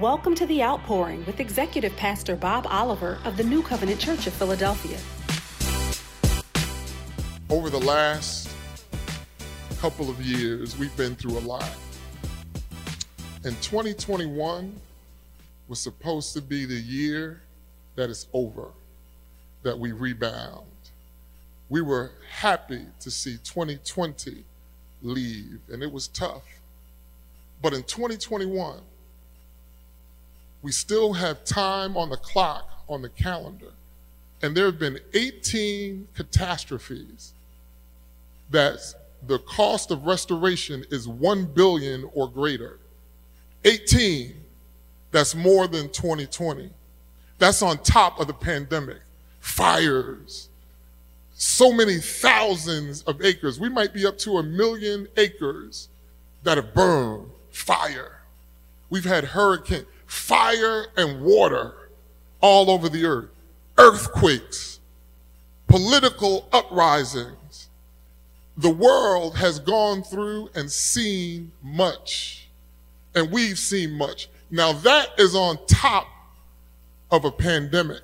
Welcome to The Outpouring with Executive Pastor Bob Oliver of the New Covenant Church of Philadelphia. Over the last couple of years, we've been through a lot. And 2021 was supposed to be the year that is over, that we rebound. We were happy to see 2020 leave, and it was tough. But in 2021, we still have time on the clock on the calendar. And there have been 18 catastrophes that the cost of restoration is 1 billion or greater. 18, that's more than 2020. That's on top of the pandemic, fires, so many thousands of acres. We might be up to a million acres that have burned, fire. We've had hurricane, fire and water all over the earth, earthquakes, political uprisings. The world has gone through and seen much, and we've seen much. Now that is on top of a pandemic.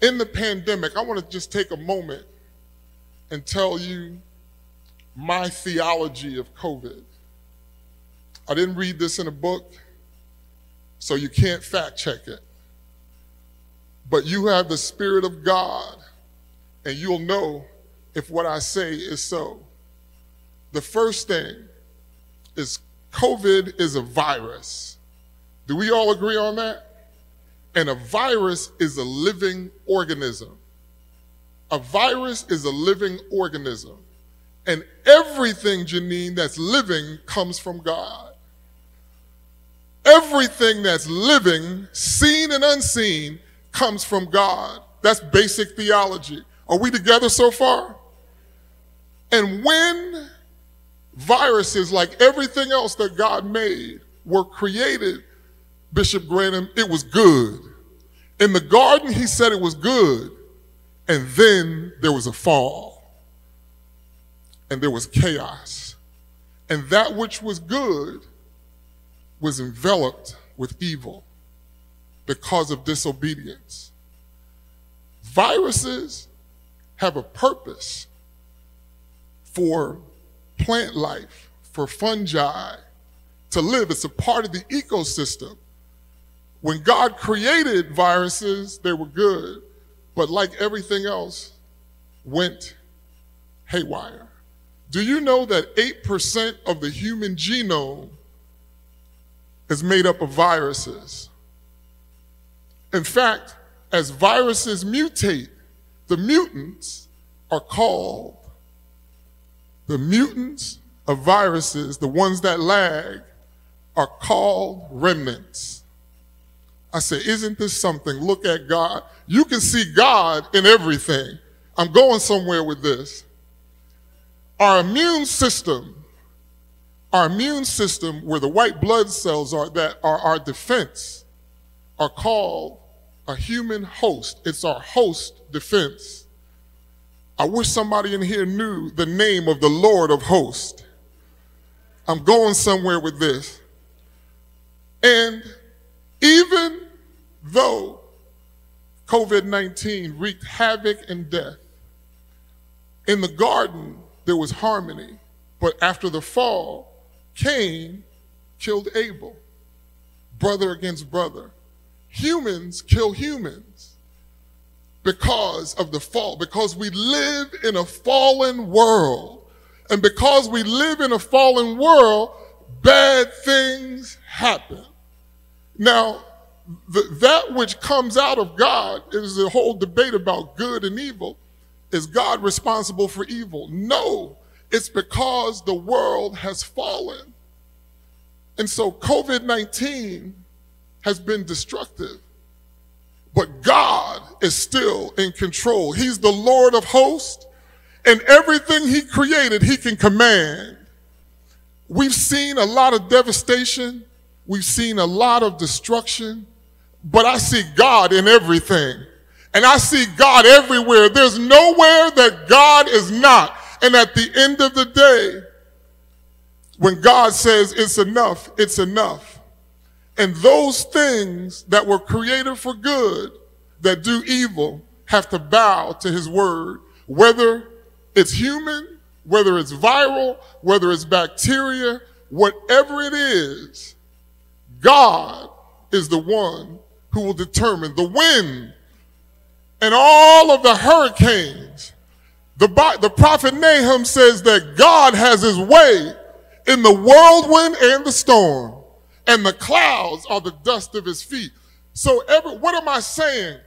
In the pandemic, I want to just take a moment and tell you my theology of COVID. I didn't read this in a book, so you can't fact check it. But you have the Spirit of God, and you'll know if what I say is so. The first thing is COVID is a virus. Do we all agree on that? And a virus is a living organism. A virus is a living organism. And everything, Janine, that's living comes from God. Everything that's living, seen and unseen, comes from God. That's basic theology. Are we together so far? And when viruses, like everything else that God made, were created, Bishop Granham, it was good. In the garden, he said it was good. And then there was a fall. And there was chaos. And that which was good was enveloped with evil because of disobedience. Viruses have a purpose for plant life, for fungi to live. It's a part of the ecosystem. When God created viruses, they were good, but like everything else, went haywire. Do you know that 8% of the human genome is made up of viruses. In fact, as viruses mutate, the mutants are called the mutants of viruses, the ones that lag, are called remnants. I say, isn't this something? Look at God. You can see God in everything. I'm going somewhere with this. Our immune system our immune system, where the white blood cells are that are our defense, are called a human host. It's our host defense. I wish somebody in here knew the name of the Lord of hosts. I'm going somewhere with this. And even though COVID 19 wreaked havoc and death, in the garden there was harmony. But after the fall, Cain killed Abel, brother against brother. Humans kill humans because of the fall, because we live in a fallen world. And because we live in a fallen world, bad things happen. Now, the, that which comes out of God is a whole debate about good and evil. Is God responsible for evil? No. It's because the world has fallen. And so COVID 19 has been destructive. But God is still in control. He's the Lord of hosts, and everything He created, He can command. We've seen a lot of devastation, we've seen a lot of destruction, but I see God in everything. And I see God everywhere. There's nowhere that God is not. And at the end of the day, when God says it's enough, it's enough. And those things that were created for good that do evil have to bow to his word, whether it's human, whether it's viral, whether it's bacteria, whatever it is, God is the one who will determine the wind and all of the hurricanes. The, the prophet Nahum says that God has his way in the whirlwind and the storm, and the clouds are the dust of his feet. So, every, what am I saying?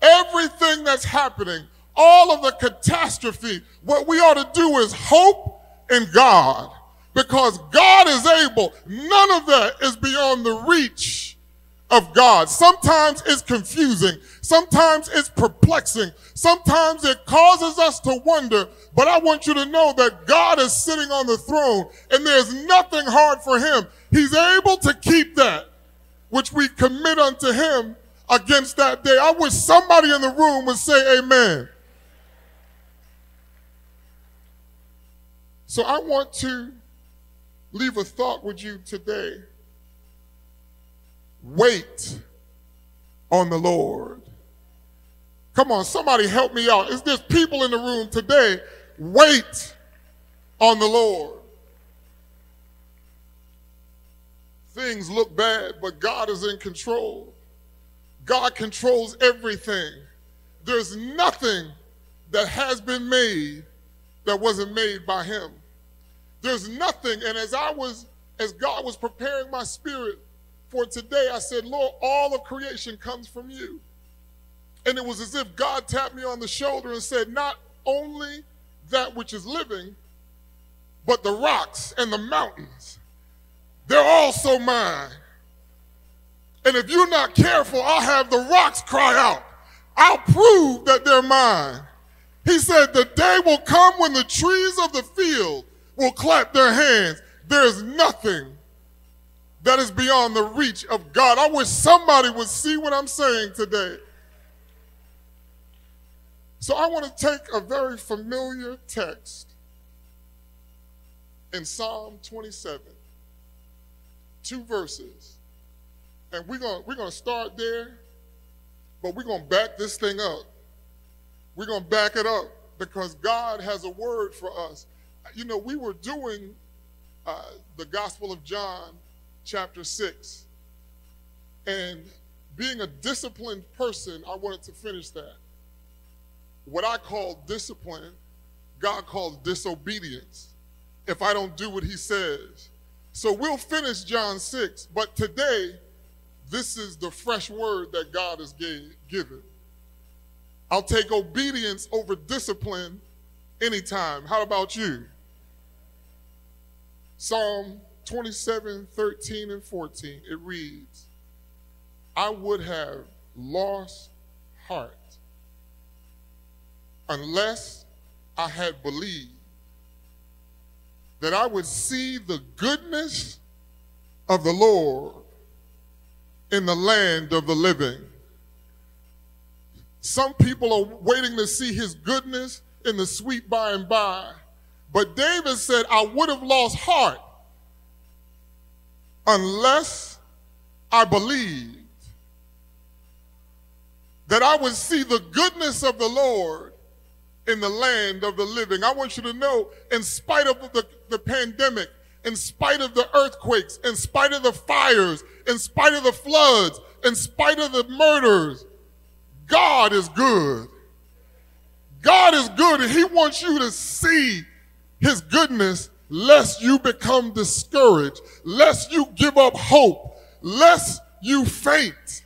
Everything that's happening, all of the catastrophe, what we ought to do is hope in God because God is able. None of that is beyond the reach of God. Sometimes it's confusing. Sometimes it's perplexing. Sometimes it causes us to wonder. But I want you to know that God is sitting on the throne and there's nothing hard for him. He's able to keep that which we commit unto him against that day. I wish somebody in the room would say amen. So I want to leave a thought with you today. Wait on the Lord. Come on, somebody help me out. Is there people in the room today? Wait on the Lord. Things look bad, but God is in control. God controls everything. There's nothing that has been made that wasn't made by him. There's nothing, and as I was, as God was preparing my spirit for today, I said, Lord, all of creation comes from you. And it was as if God tapped me on the shoulder and said, Not only that which is living, but the rocks and the mountains, they're also mine. And if you're not careful, I'll have the rocks cry out. I'll prove that they're mine. He said, The day will come when the trees of the field will clap their hands. There's nothing that is beyond the reach of God. I wish somebody would see what I'm saying today. So I want to take a very familiar text in Psalm 27, two verses. And we're going we're to start there, but we're going to back this thing up. We're going to back it up because God has a word for us. You know, we were doing uh, the Gospel of John, chapter 6. And being a disciplined person, I wanted to finish that. What I call discipline, God calls disobedience if I don't do what he says. So we'll finish John 6, but today this is the fresh word that God has gave, given. I'll take obedience over discipline anytime. How about you? Psalm 27, 13, and 14, it reads, I would have lost heart unless I had believed that I would see the goodness of the Lord in the land of the living. Some people are waiting to see his goodness in the sweet by and by. But David said, I would have lost heart unless I believed that I would see the goodness of the Lord in the land of the living. I want you to know, in spite of the, the pandemic, in spite of the earthquakes, in spite of the fires, in spite of the floods, in spite of the murders, God is good. God is good, and He wants you to see His goodness lest you become discouraged, lest you give up hope, lest you faint.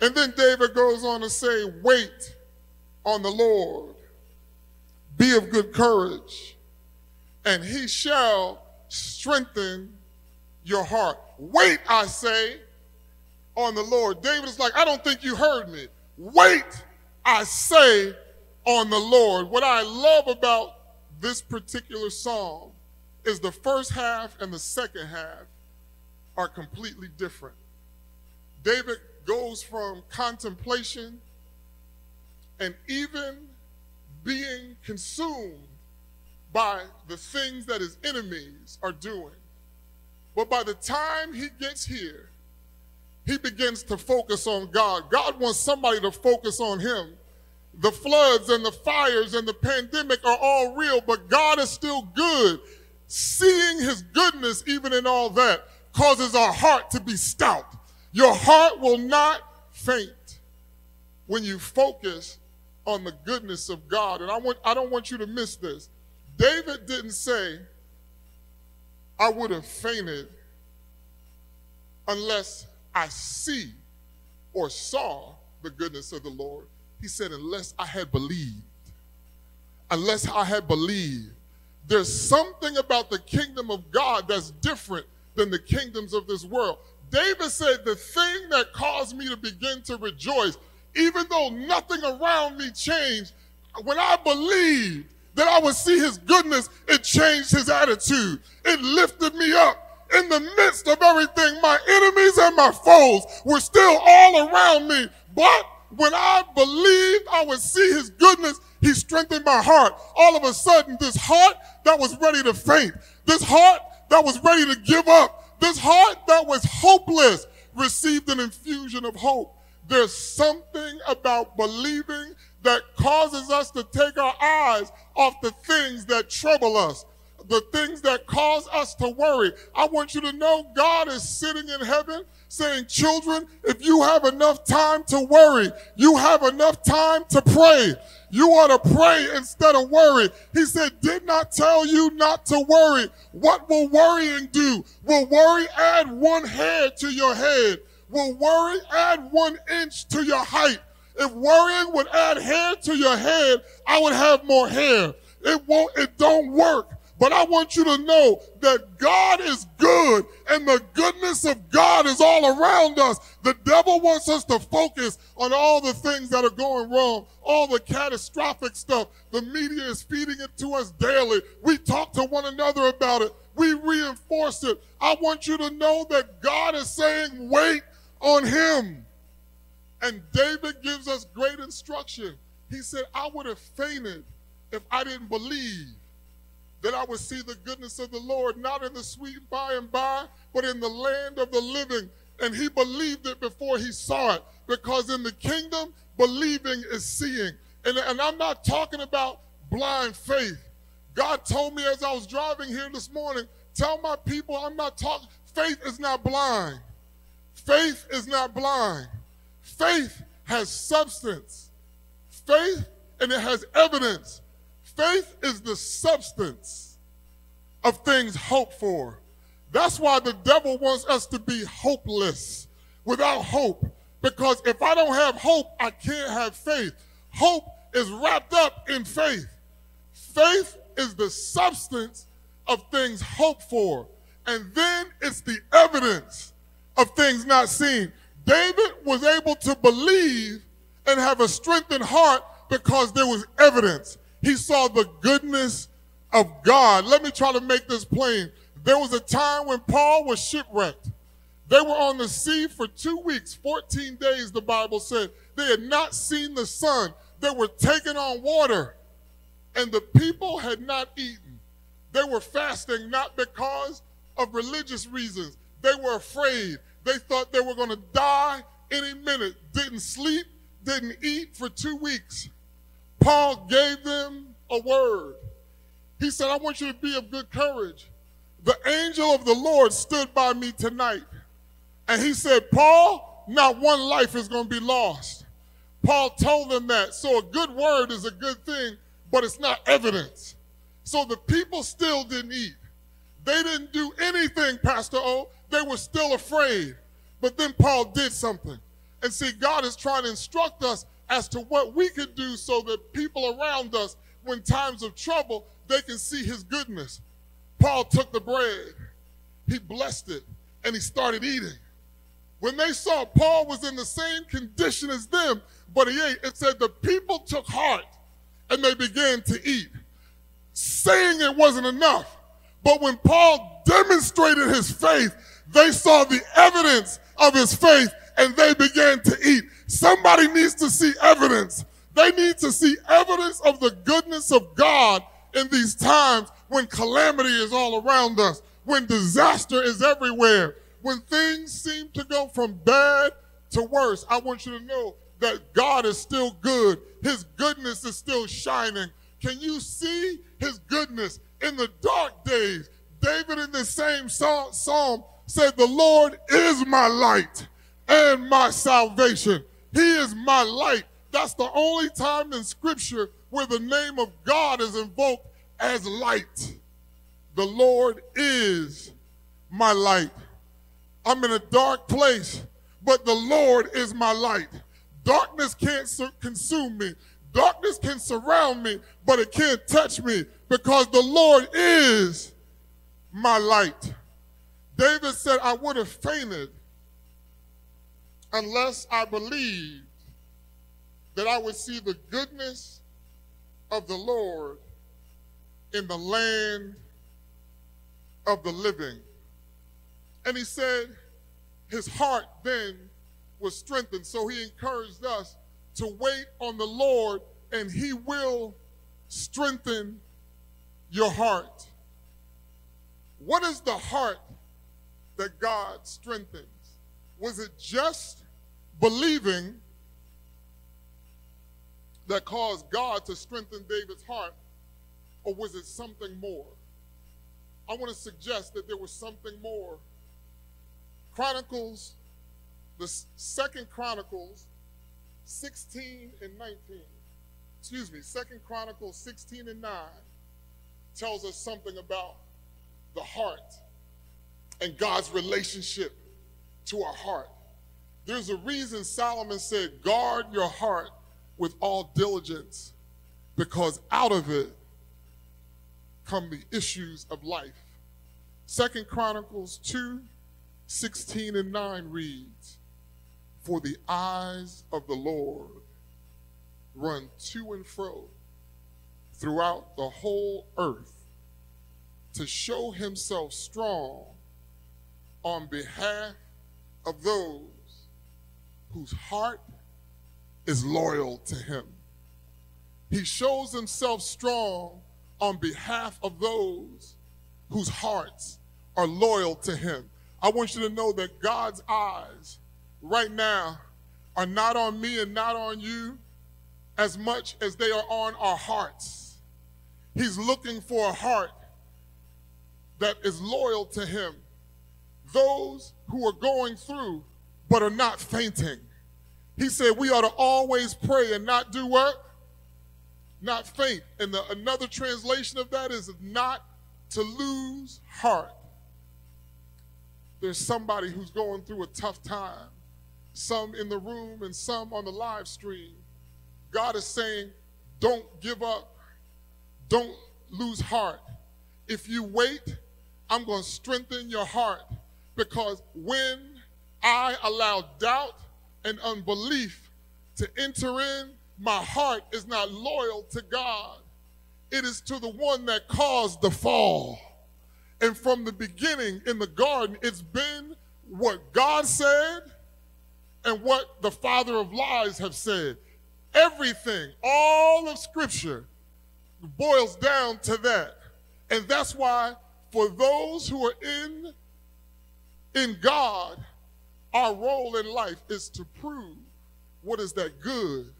And then David goes on to say, Wait on the Lord, be of good courage and he shall strengthen your heart. Wait, I say, on the Lord. David is like, I don't think you heard me. Wait, I say, on the Lord. What I love about this particular psalm is the first half and the second half are completely different. David goes from contemplation and even being consumed by the things that his enemies are doing. But by the time he gets here, he begins to focus on God. God wants somebody to focus on him. The floods and the fires and the pandemic are all real, but God is still good. Seeing his goodness, even in all that, causes our heart to be stout. Your heart will not faint when you focus on the goodness of God. And I want I don't want you to miss this. David didn't say, I would have fainted unless I see or saw the goodness of the Lord. He said, unless I had believed. Unless I had believed. There's something about the kingdom of God that's different than the kingdoms of this world. David said, The thing that caused me to begin to rejoice, even though nothing around me changed, when I believed that I would see his goodness, it changed his attitude. It lifted me up. In the midst of everything, my enemies and my foes were still all around me. But when I believed I would see his goodness, he strengthened my heart. All of a sudden, this heart that was ready to faint, this heart that was ready to give up, this heart that was hopeless received an infusion of hope. There's something about believing that causes us to take our eyes off the things that trouble us, the things that cause us to worry. I want you to know God is sitting in heaven saying, Children, if you have enough time to worry, you have enough time to pray. You ought to pray instead of worry. He said, Did not tell you not to worry. What will worrying do? Will worry add one hair to your head? Will worry add one inch to your height? If worrying would add hair to your head, I would have more hair. It won't, it don't work. But I want you to know that God is good and the goodness of God is all around us. The devil wants us to focus on all the things that are going wrong, all the catastrophic stuff. The media is feeding it to us daily. We talk to one another about it. We reinforce it. I want you to know that God is saying, wait on him. And David gives us great instruction. He said, I would have fainted if I didn't believe that I would see the goodness of the Lord, not in the sweet by and by, but in the land of the living. And he believed it before he saw it, because in the kingdom, believing is seeing. And, and I'm not talking about blind faith. God told me as I was driving here this morning, tell my people I'm not talking, faith is not blind. Faith is not blind. Faith has substance. Faith and it has evidence. Faith is the substance of things hoped for. That's why the devil wants us to be hopeless, without hope. Because if I don't have hope, I can't have faith. Hope is wrapped up in faith. Faith is the substance of things hoped for. And then it's the evidence of things not seen. David was able to believe and have a strengthened heart because there was evidence. He saw the goodness of God. Let me try to make this plain. There was a time when Paul was shipwrecked. They were on the sea for two weeks, 14 days, the Bible said. They had not seen the sun. They were taken on water. And the people had not eaten. They were fasting not because of religious reasons. They were afraid. They thought they were going to die any minute. Didn't sleep, didn't eat for two weeks. Paul gave them a word. He said, I want you to be of good courage. The angel of the Lord stood by me tonight. And he said, Paul, not one life is going to be lost. Paul told them that. So a good word is a good thing, but it's not evidence. So the people still didn't eat. They didn't do anything, Pastor O. They were still afraid. But then Paul did something. And see, God is trying to instruct us as to what we could do so that people around us, when times of trouble, they can see his goodness. Paul took the bread, he blessed it, and he started eating. When they saw Paul was in the same condition as them, but he ate, it said the people took heart and they began to eat. Saying it wasn't enough. But when Paul demonstrated his faith, they saw the evidence of his faith and they began to eat. Somebody needs to see evidence. They need to see evidence of the goodness of God in these times when calamity is all around us, when disaster is everywhere, when things seem to go from bad to worse, I want you to know that God is still good. His goodness is still shining. Can you see his goodness in the dark days? David in the same psalm said, The Lord is my light and my salvation. He is my light. That's the only time in scripture where the name of God is invoked as light. The Lord is my light. I'm in a dark place, but the Lord is my light. Darkness can't consume me. Darkness can surround me, but it can't touch me because the Lord is my light. David said, I would have fainted unless I believed that I would see the goodness of the Lord in the land of the living. And he said his heart then was strengthened. So he encouraged us to wait on the Lord and he will strengthen your heart. What is the heart that God strengthens? Was it just believing that caused God to strengthen David's heart, or was it something more? I want to suggest that there was something more. Chronicles, the second Chronicles 16 and 19, excuse me, second Chronicles 16 and 9 tells us something about the heart and God's relationship to our heart. There's a reason Solomon said, guard your heart with all diligence, because out of it come the issues of life. Second Chronicles 2, 16 and 9 reads, For the eyes of the Lord run to and fro throughout the whole earth to show himself strong on behalf of those whose heart is loyal to him. He shows himself strong on behalf of those whose hearts are loyal to him. I want you to know that God's eyes right now are not on me and not on you as much as they are on our hearts. He's looking for a heart that is loyal to him. Those who are going through but are not fainting. He said we ought to always pray and not do what? Not faint. And the, another translation of that is not to lose heart. There's somebody who's going through a tough time, some in the room and some on the live stream. God is saying, don't give up, don't lose heart. If you wait, I'm going to strengthen your heart because when I allow doubt and unbelief to enter in, my heart is not loyal to God. It is to the one that caused the fall. And from the beginning in the garden, it's been what God said and what the father of lies have said. Everything, all of Scripture boils down to that. And that's why for those who are in, in God, our role in life is to prove what is that good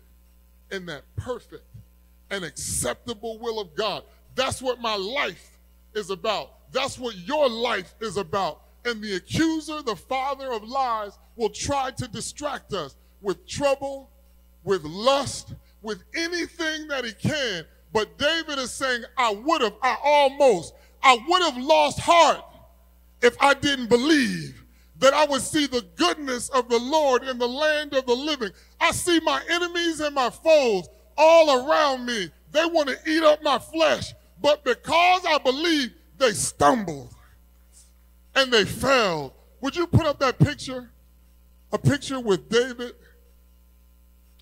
and that perfect and acceptable will of God. That's what my life is about. That's what your life is about. And the accuser, the father of lies, will try to distract us with trouble, with lust, with anything that he can. But David is saying, I would have, I almost, I would have lost heart if I didn't believe that I would see the goodness of the Lord in the land of the living. I see my enemies and my foes all around me. They want to eat up my flesh, but because I believe, they stumbled and they fell. Would you put up that picture? A picture with David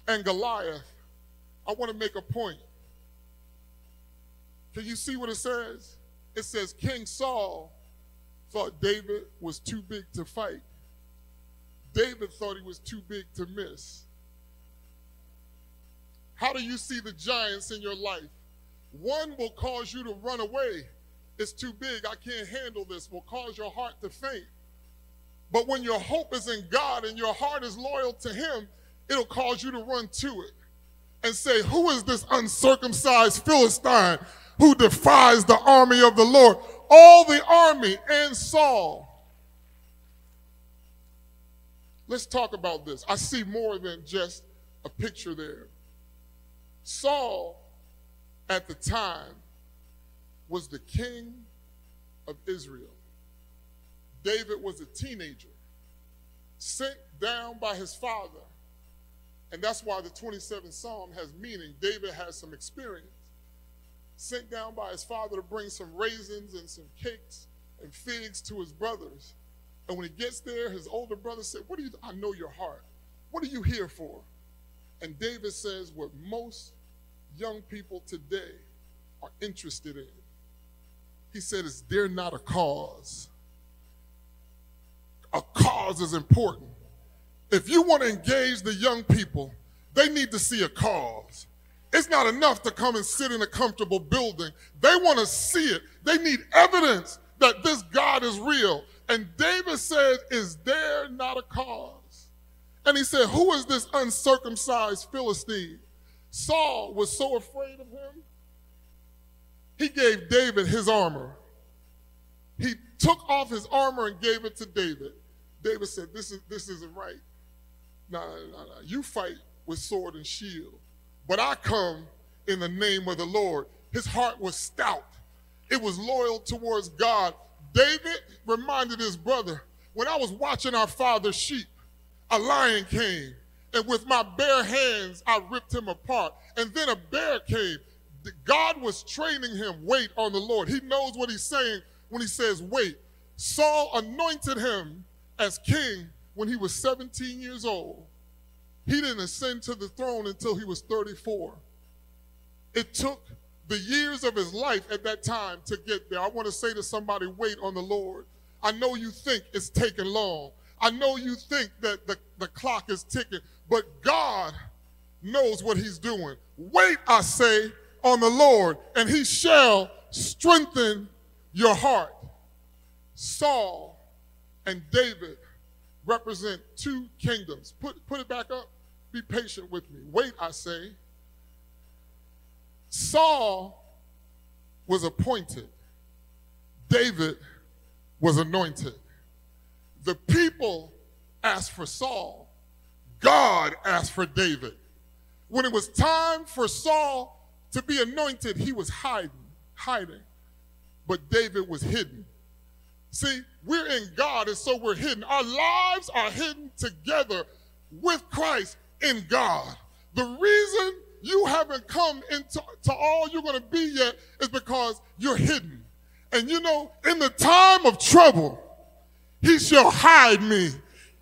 and Goliath. I want to make a point. Can you see what it says? It says King Saul thought David was too big to fight. David thought he was too big to miss. How do you see the giants in your life? One will cause you to run away, it's too big, I can't handle this, will cause your heart to faint. But when your hope is in God and your heart is loyal to Him, it'll cause you to run to it and say, Who is this uncircumcised Philistine who defies the army of the Lord? All the army and Saul. Let's talk about this. I see more than just a picture there. Saul, at the time, was the king of Israel. David was a teenager, sent down by his father. And that's why the 27th Psalm has meaning. David has some experience. Sent down by his father to bring some raisins and some cakes and figs to his brothers. And when he gets there, his older brother said, What do you, I know your heart. What are you here for? And David says what most young people today are interested in. He said, Is there not a cause? A cause is important. If you want to engage the young people, they need to see a cause. It's not enough to come and sit in a comfortable building. They want to see it. They need evidence that this God is real. And David said, Is there not a cause? And he said, Who is this uncircumcised Philistine? Saul was so afraid of him, he gave David his armor. He took off his armor and gave it to David. David said, This, is, this isn't right. No, no, no. You fight with sword and shield, but I come in the name of the Lord. His heart was stout, it was loyal towards God. David reminded his brother, When I was watching our father's sheep, a lion came, and with my bare hands I ripped him apart. And then a bear came. God was training him, wait on the Lord. He knows what he's saying when he says, wait. Saul anointed him as king when he was 17 years old. He didn't ascend to the throne until he was 34. It took the years of his life at that time to get there. I want to say to somebody, wait on the Lord. I know you think it's taking long. I know you think that the, the clock is ticking, but God knows what he's doing. Wait, I say, on the Lord, and he shall strengthen your heart. Saul and David represent two kingdoms. Put, put it back up. Be patient with me. Wait, I say. Saul was appointed, David was anointed. The people asked for Saul, God asked for David. When it was time for Saul to be anointed, he was hiding, hiding. But David was hidden. See, we're in God, and so we're hidden. Our lives are hidden together with Christ in God. The reason you haven't come into to all you're going to be yet is because you're hidden. And you know, in the time of trouble, he shall hide me.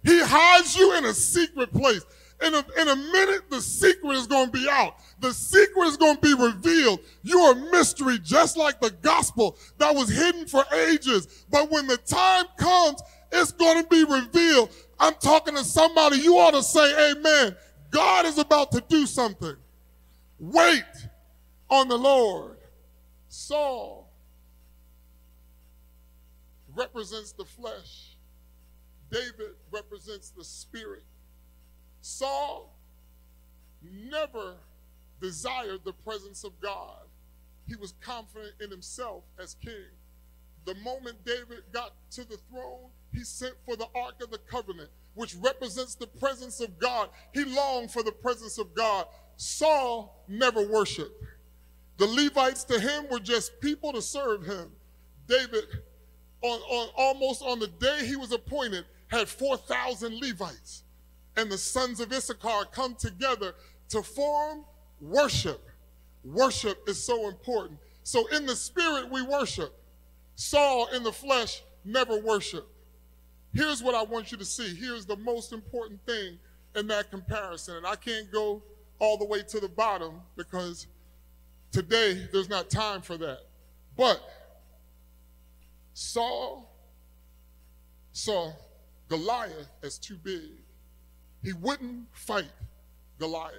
He hides you in a secret place. In a, in a minute, the secret is going to be out. The secret is going to be revealed. You're a mystery, just like the gospel that was hidden for ages. But when the time comes, it's going to be revealed. I'm talking to somebody, you ought to say, Amen. God is about to do something. Wait on the Lord. Saul represents the flesh, David represents the spirit. Saul never desired the presence of God. He was confident in himself as king. The moment David got to the throne, he sent for the Ark of the Covenant, which represents the presence of God. He longed for the presence of God. Saul never worshiped. The Levites to him were just people to serve him. David, on, on almost on the day he was appointed, had 4,000 Levites and the sons of Issachar come together to form worship. Worship is so important. So in the spirit, we worship. Saul in the flesh never worshiped. Here's what I want you to see. Here's the most important thing in that comparison. And I can't go all the way to the bottom because today there's not time for that. But Saul saw Goliath as too big. He wouldn't fight Goliath.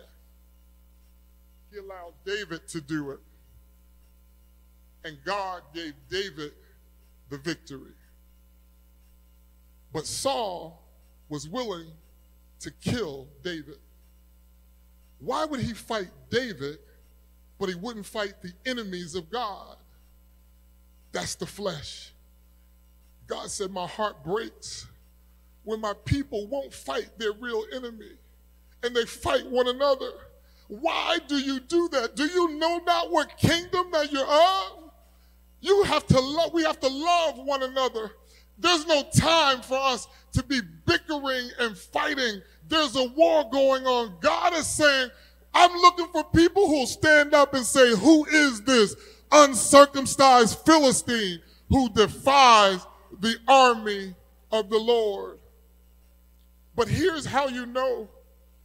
He allowed David to do it. and God gave David the victory. But Saul was willing to kill David. Why would he fight David, but he wouldn't fight the enemies of God? That's the flesh. God said, My heart breaks when my people won't fight their real enemy and they fight one another. Why do you do that? Do you know not what kingdom that you're of? You have to love, we have to love one another. There's no time for us to be bickering and fighting. There's a war going on. God is saying, I'm looking for people who'll stand up and say, Who is this uncircumcised Philistine who defies the army of the Lord? But here's how you know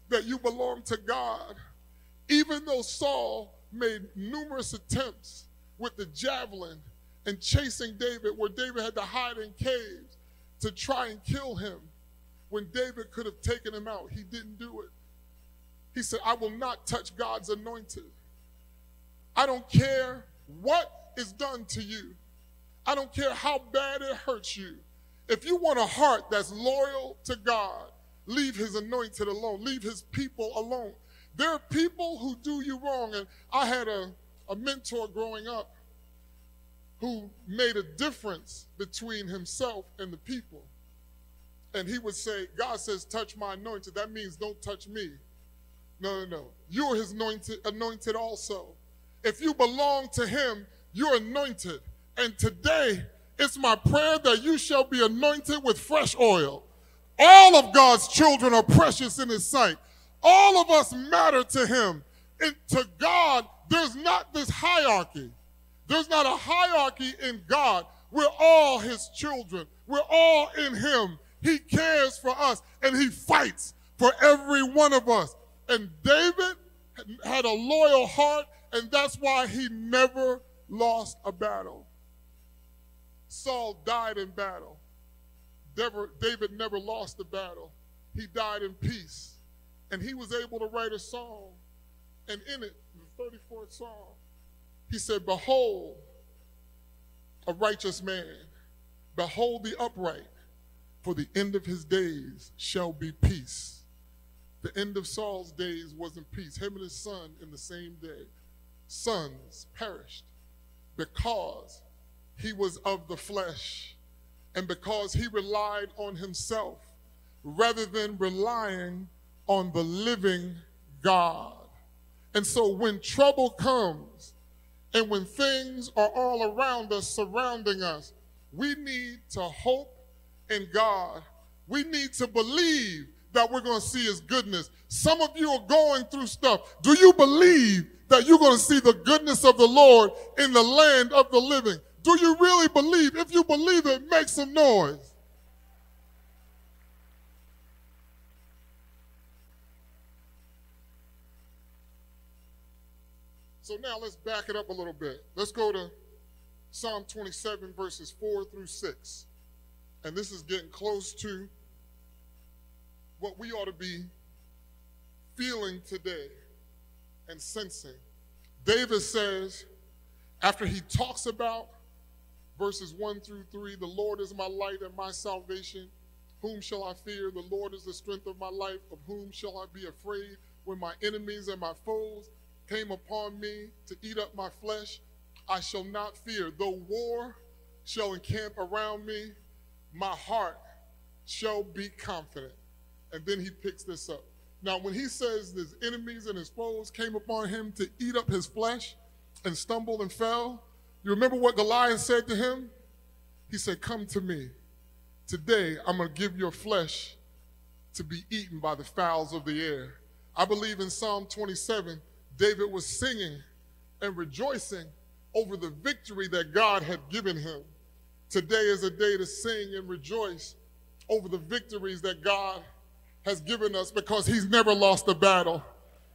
that you belong to God. Even though Saul made numerous attempts with the javelin and chasing David, where David had to hide in caves to try and kill him, when David could have taken him out, he didn't do it. He said, I will not touch God's anointed. I don't care what is done to you. I don't care how bad it hurts you. If you want a heart that's loyal to God, leave his anointed alone, leave his people alone. There are people who do you wrong. And I had a, a mentor growing up who made a difference between himself and the people. And he would say, God says, touch my anointed. That means don't touch me. No, no, no. You're his anointed, anointed also. If you belong to him, you're anointed. And today, it's my prayer that you shall be anointed with fresh oil. All of God's children are precious in his sight. All of us matter to him. And to God, there's not this hierarchy. There's not a hierarchy in God. We're all his children. We're all in him. He cares for us and he fights for every one of us. And David had a loyal heart, and that's why he never lost a battle. Saul died in battle. David never lost the battle. He died in peace. And he was able to write a song. And in it, the 34th Psalm, he said, Behold, a righteous man, behold the upright, for the end of his days shall be peace. The end of Saul's days wasn't peace. Him and his son in the same day. Sons perished because he was of the flesh and because he relied on himself rather than relying on the living God. And so when trouble comes and when things are all around us, surrounding us, we need to hope in God. We need to believe that we're going to see his goodness. Some of you are going through stuff. Do you believe that you're going to see the goodness of the Lord in the land of the living? Do you really believe? If you believe it, make some noise. So now let's back it up a little bit. Let's go to Psalm 27, verses 4 through 6. And this is getting close to what we ought to be feeling today and sensing. David says, after he talks about verses 1 through 3 The Lord is my light and my salvation. Whom shall I fear? The Lord is the strength of my life. Of whom shall I be afraid? When my enemies and my foes came upon me to eat up my flesh, I shall not fear. Though war shall encamp around me, my heart shall be confident. And then he picks this up. Now, when he says his enemies and his foes came upon him to eat up his flesh and stumbled and fell, you remember what Goliath said to him? He said, Come to me. Today, I'm going to give your flesh to be eaten by the fowls of the air. I believe in Psalm 27, David was singing and rejoicing over the victory that God had given him. Today is a day to sing and rejoice over the victories that God has given us because he's never lost a battle.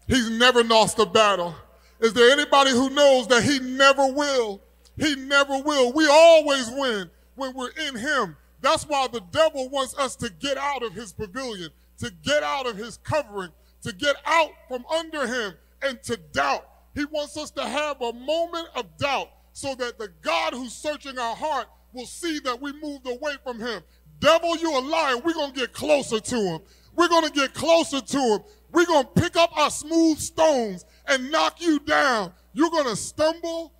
He's never lost a battle. Is there anybody who knows that he never will? He never will. We always win when we're in him. That's why the devil wants us to get out of his pavilion, to get out of his covering, to get out from under him and to doubt. He wants us to have a moment of doubt so that the God who's searching our heart will see that we moved away from him. Devil, you a liar. We're going to get closer to him. We're going to get closer to him. We're going to pick up our smooth stones and knock you down. You're going to stumble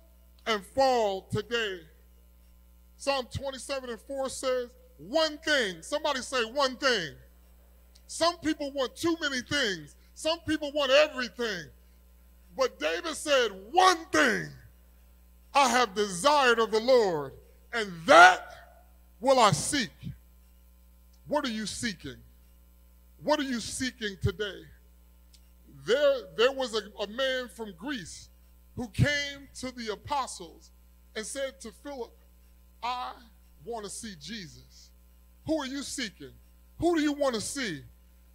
and fall today. Psalm 27 and 4 says, one thing. Somebody say one thing. Some people want too many things. Some people want everything. But David said, one thing I have desired of the Lord, and that will I seek. What are you seeking? What are you seeking today? There, there was a, a man from Greece who came to the apostles and said to Philip, I want to see Jesus. Who are you seeking? Who do you want to see?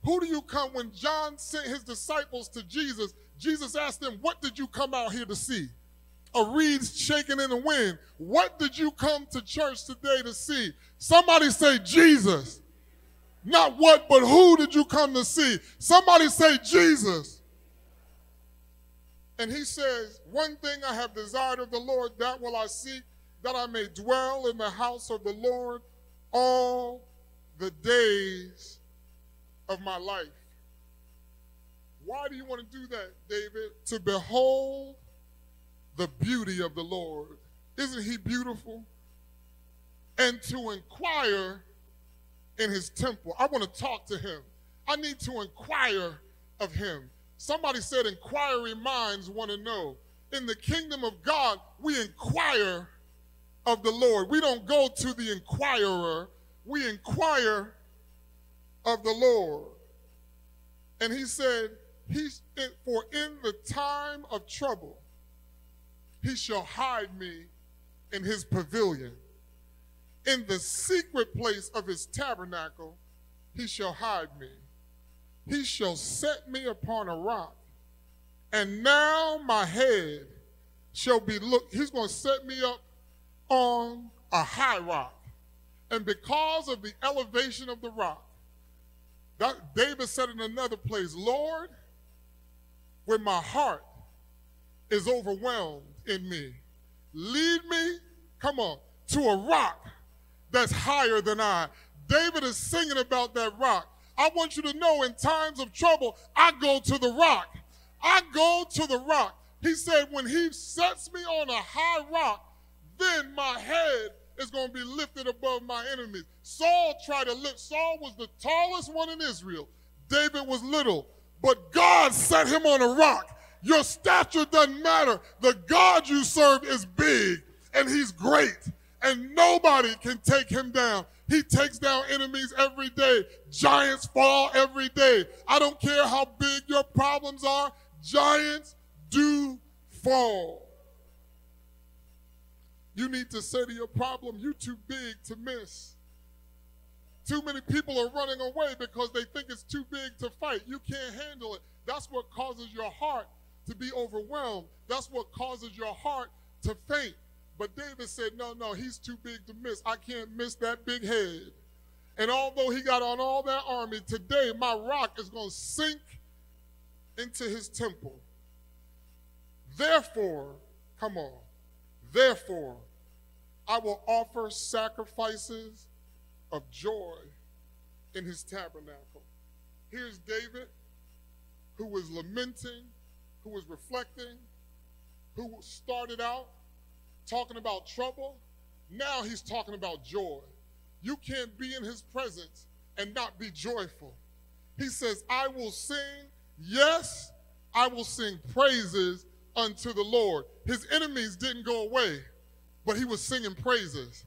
Who do you come? When John sent his disciples to Jesus, Jesus asked them, What did you come out here to see? A reed shaking in the wind. What did you come to church today to see? Somebody say, Jesus. Not what, but who did you come to see? Somebody say, Jesus. And he says, One thing I have desired of the Lord, that will I seek, that I may dwell in the house of the Lord all the days of my life. Why do you want to do that, David? To behold the beauty of the Lord. Isn't he beautiful? And to inquire in his temple. I want to talk to him. I need to inquire of him. Somebody said, inquiring minds want to know. In the kingdom of God, we inquire of the Lord. We don't go to the inquirer, we inquire of the Lord. And he said, He's for in the time of trouble, he shall hide me in his pavilion. In the secret place of his tabernacle, he shall hide me. He shall set me upon a rock. And now my head shall be look. He's going to set me up on a high rock. And because of the elevation of the rock, that David said in another place, Lord, when my heart is overwhelmed in me, lead me, come on, to a rock that's higher than I. David is singing about that rock. I want you to know in times of trouble, I go to the rock. I go to the rock. He said, when he sets me on a high rock, then my head is going to be lifted above my enemies. Saul tried to lift, Saul was the tallest one in Israel. David was little, but God set him on a rock. Your stature doesn't matter. The God you serve is big and he's great and nobody can take him down. He takes down enemies every day. Giants fall every day. I don't care how big your problems are, giants do fall. You need to say to your problem, you're too big to miss. Too many people are running away because they think it's too big to fight. You can't handle it. That's what causes your heart to be overwhelmed. That's what causes your heart to faint. But David said, No, no, he's too big to miss. I can't miss that big head. And although he got on all that army, today my rock is going to sink into his temple. Therefore, come on, therefore, I will offer sacrifices of joy in his tabernacle. Here's David, who was lamenting, who was reflecting, who started out talking about trouble. Now he's talking about joy. You can't be in his presence and not be joyful. He says, I will sing, yes, I will sing praises unto the Lord. His enemies didn't go away, but he was singing praises.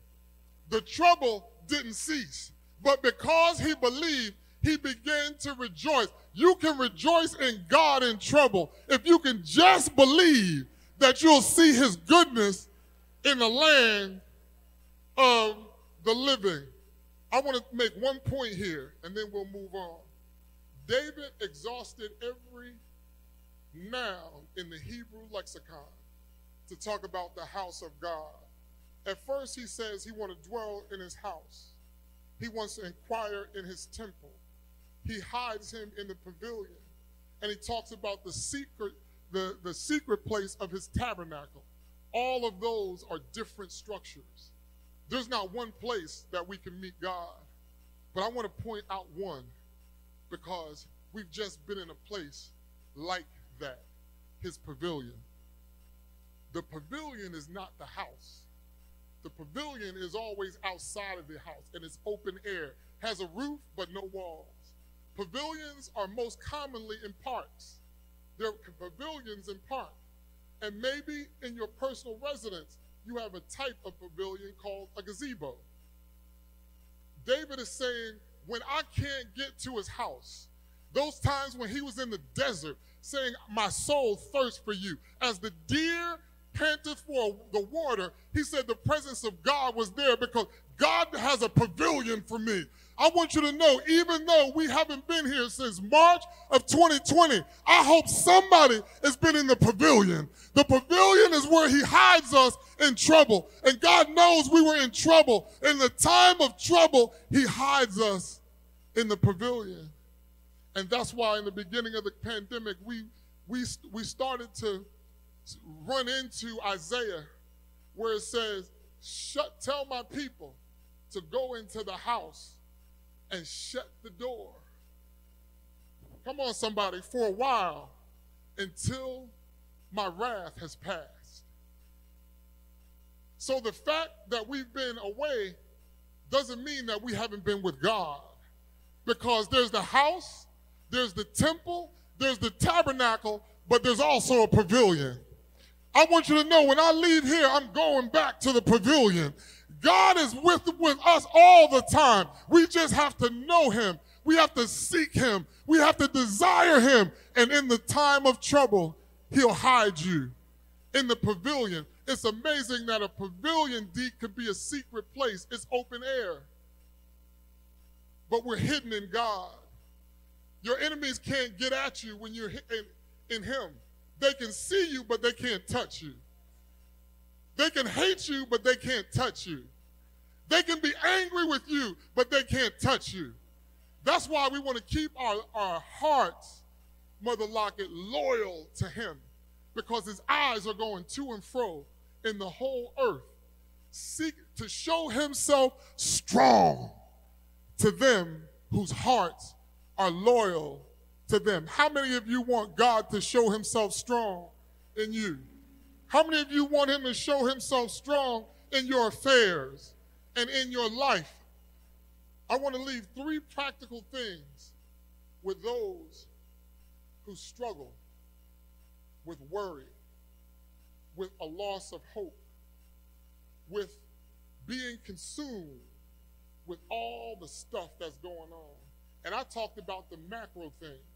The trouble didn't cease, but because he believed, he began to rejoice. You can rejoice in God in trouble if you can just believe that you'll see his goodness in the land of the living. I want to make one point here and then we'll move on. David exhausted every noun in the Hebrew lexicon to talk about the house of God. At first, he says he wants to dwell in his house. He wants to inquire in his temple. He hides him in the pavilion. And he talks about the secret, the, the secret place of his tabernacle all of those are different structures. There's not one place that we can meet God. But I want to point out one because we've just been in a place like that his pavilion. The pavilion is not the house. The pavilion is always outside of the house and it's open air, has a roof but no walls. Pavilions are most commonly in parks. There are pavilions in parks. And maybe in your personal residence, you have a type of pavilion called a gazebo. David is saying, when I can't get to his house, those times when he was in the desert, saying, My soul thirsts for you, as the deer panteth for the water, he said the presence of God was there because God has a pavilion for me. I want you to know, even though we haven't been here since March of 2020, I hope somebody has been in the pavilion. The pavilion is where he hides us in trouble. And God knows we were in trouble. In the time of trouble, he hides us in the pavilion. And that's why in the beginning of the pandemic, we, we, we started to run into Isaiah where it says, Shut, tell my people to go into the house and shut the door. Come on, somebody, for a while until my wrath has passed. So the fact that we've been away doesn't mean that we haven't been with God. Because there's the house, there's the temple, there's the tabernacle, but there's also a pavilion. I want you to know when I leave here, I'm going back to the pavilion. God is with, with us all the time. We just have to know him. We have to seek him. We have to desire him. And in the time of trouble, he'll hide you in the pavilion. It's amazing that a pavilion deep could be a secret place. It's open air. But we're hidden in God. Your enemies can't get at you when you're in, in him. They can see you, but they can't touch you. They can hate you, but they can't touch you. They can be angry with you, but they can't touch you. That's why we want to keep our, our hearts, Mother Lockett, loyal to Him because His eyes are going to and fro in the whole earth, seek to show Himself strong to them whose hearts are loyal to them. How many of you want God to show himself strong in you? How many of you want him to show himself strong in your affairs and in your life? I want to leave three practical things with those who struggle with worry, with a loss of hope, with being consumed with all the stuff that's going on. And I talked about the macro things.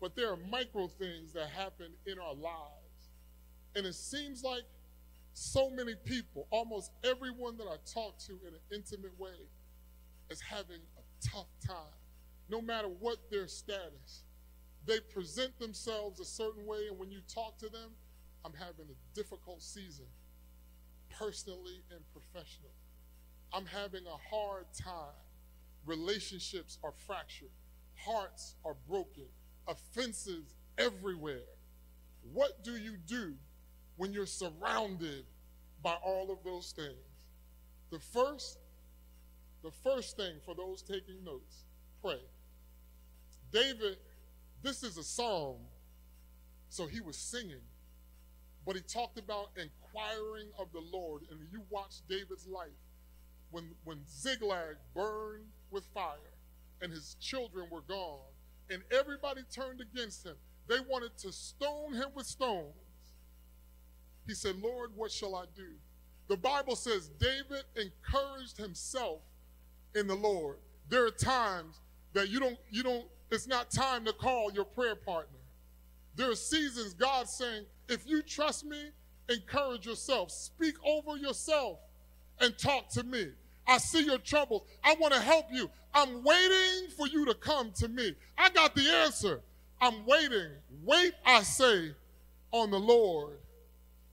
But there are micro things that happen in our lives. And it seems like so many people, almost everyone that I talk to in an intimate way, is having a tough time, no matter what their status. They present themselves a certain way, and when you talk to them, I'm having a difficult season, personally and professionally. I'm having a hard time. Relationships are fractured, hearts are broken, offenses everywhere. What do you do when you're surrounded by all of those things? The first, the first thing for those taking notes, pray. David, this is a psalm, so he was singing, but he talked about inquiring of the Lord. And you watch David's life when, when Ziklag burned with fire and his children were gone and everybody turned against him. They wanted to stone him with stones. He said, Lord, what shall I do? The Bible says David encouraged himself in the Lord. There are times that you don't, you don't, it's not time to call your prayer partner. There are seasons God's saying, if you trust me, encourage yourself, speak over yourself, and talk to me. I see your troubles. I want to help you. I'm waiting for you to come to me. I got the answer. I'm waiting. Wait, I say, on the Lord,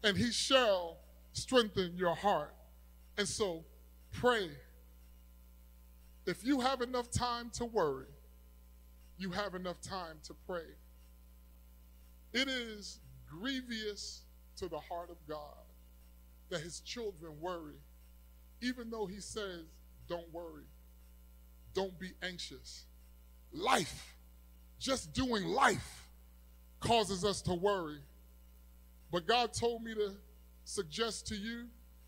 and he shall strengthen your heart. And so pray. If you have enough time to worry, you have enough time to pray. It is grievous to the heart of God that his children worry, even though he says, don't worry, don't be anxious. Life, just doing life, causes us to worry. But God told me to suggest to you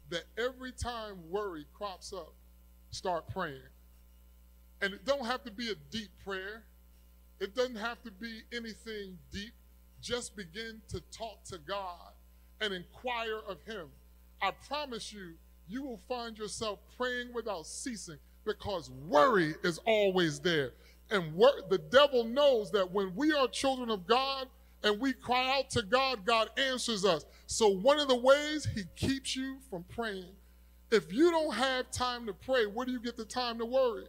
that every time worry crops up, start praying. And it don't have to be a deep prayer. It doesn't have to be anything deep. Just begin to talk to God and inquire of him. I promise you, you will find yourself praying without ceasing because worry is always there. And the devil knows that when we are children of God and we cry out to God, God answers us. So, one of the ways he keeps you from praying, if you don't have time to pray, where do you get the time to worry?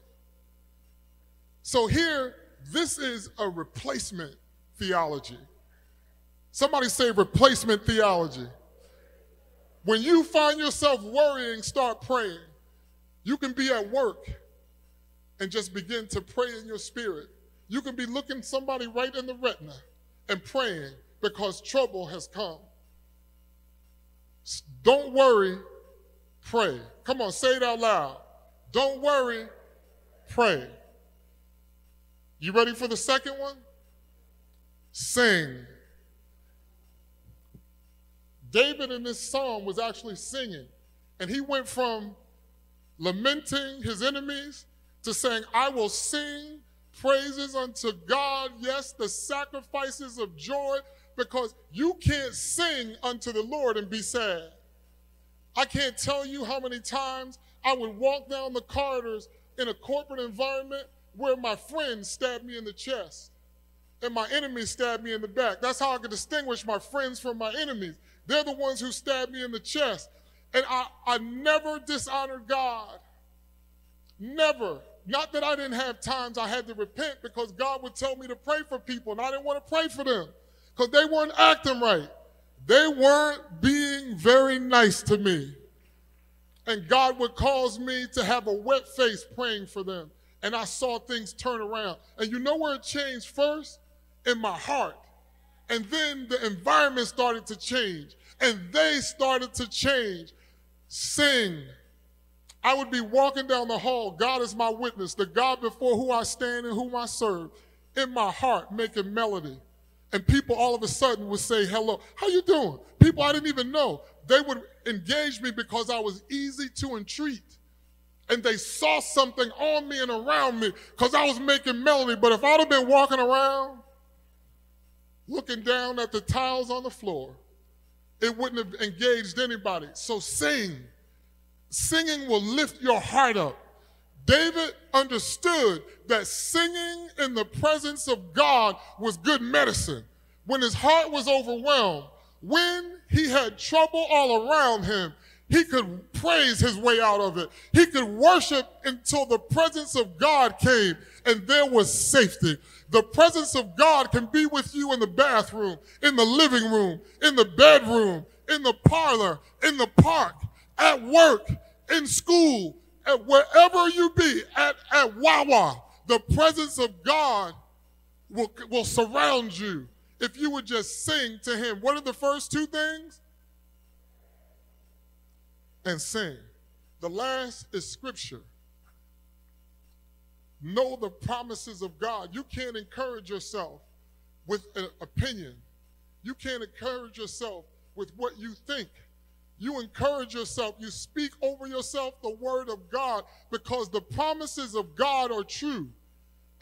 So, here, this is a replacement theology. Somebody say replacement theology. When you find yourself worrying, start praying. You can be at work and just begin to pray in your spirit. You can be looking somebody right in the retina and praying because trouble has come. Don't worry, pray. Come on, say it out loud. Don't worry, pray. You ready for the second one? Sing. David in this psalm was actually singing, and he went from lamenting his enemies to saying, I will sing praises unto God, yes, the sacrifices of joy, because you can't sing unto the Lord and be sad. I can't tell you how many times I would walk down the corridors in a corporate environment where my friends stabbed me in the chest and my enemies stabbed me in the back. That's how I can distinguish my friends from my enemies. They're the ones who stabbed me in the chest. And I, I never dishonored God. Never. Not that I didn't have times I had to repent because God would tell me to pray for people and I didn't want to pray for them because they weren't acting right. They weren't being very nice to me. And God would cause me to have a wet face praying for them. And I saw things turn around. And you know where it changed first? In my heart. And then the environment started to change. And they started to change. Sing I would be walking down the hall. God is my witness, the God before who I stand and whom I serve, in my heart making melody. And people all of a sudden would say, hello, how you doing? People I didn't even know. They would engage me because I was easy to entreat. And they saw something on me and around me because I was making melody. But if I'd have been walking around looking down at the tiles on the floor, it wouldn't have engaged anybody. So sing Singing will lift your heart up. David understood that singing in the presence of God was good medicine. When his heart was overwhelmed, when he had trouble all around him, he could praise his way out of it. He could worship until the presence of God came and there was safety. The presence of God can be with you in the bathroom, in the living room, in the bedroom, in the parlor, in the park at work, in school, at wherever you be, at, at Wawa, the presence of God will, will surround you if you would just sing to Him. What are the first two things? And sing. The last is Scripture. Know the promises of God. You can't encourage yourself with an opinion. You can't encourage yourself with what you think. You encourage yourself. You speak over yourself the word of God because the promises of God are true.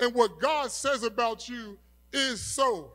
And what God says about you is so.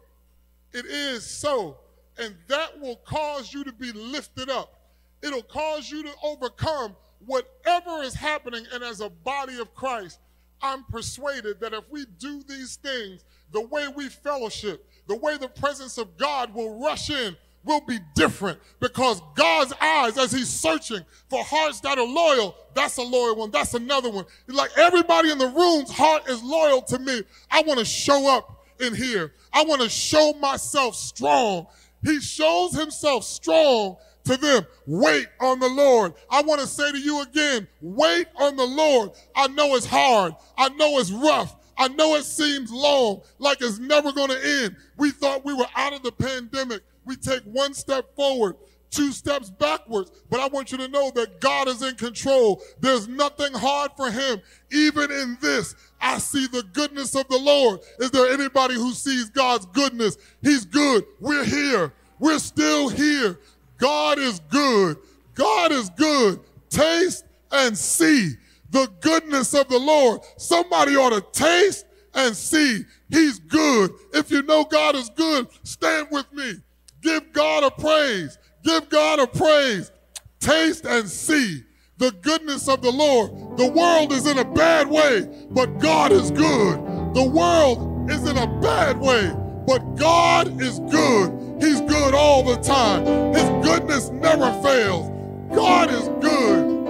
It is so. And that will cause you to be lifted up. It'll cause you to overcome whatever is happening. And as a body of Christ, I'm persuaded that if we do these things, the way we fellowship, the way the presence of God will rush in, will be different because God's eyes, as He's searching for hearts that are loyal, that's a loyal one, that's another one. Like everybody in the room's heart is loyal to me. I want to show up in here. I want to show myself strong. He shows Himself strong to them. Wait on the Lord. I want to say to you again, wait on the Lord. I know it's hard. I know it's rough. I know it seems long, like it's never going to end. We thought we were out of the pandemic we take one step forward, two steps backwards. But I want you to know that God is in control. There's nothing hard for him. Even in this, I see the goodness of the Lord. Is there anybody who sees God's goodness? He's good. We're here. We're still here. God is good. God is good. Taste and see the goodness of the Lord. Somebody ought to taste and see he's good. If you know God is good, stand with me. Give God a praise. Give God a praise. Taste and see the goodness of the Lord. The world is in a bad way, but God is good. The world is in a bad way, but God is good. He's good all the time. His goodness never fails. God is good.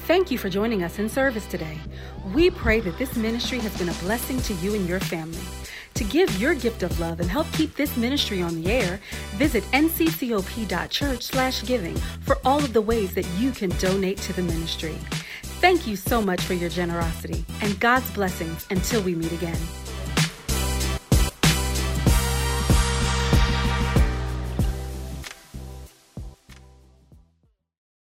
Thank you for joining us in service today. We pray that this ministry has been a blessing to you and your family. To give your gift of love and help keep this ministry on the air, visit nccop.church/giving for all of the ways that you can donate to the ministry. Thank you so much for your generosity and God's blessings until we meet again.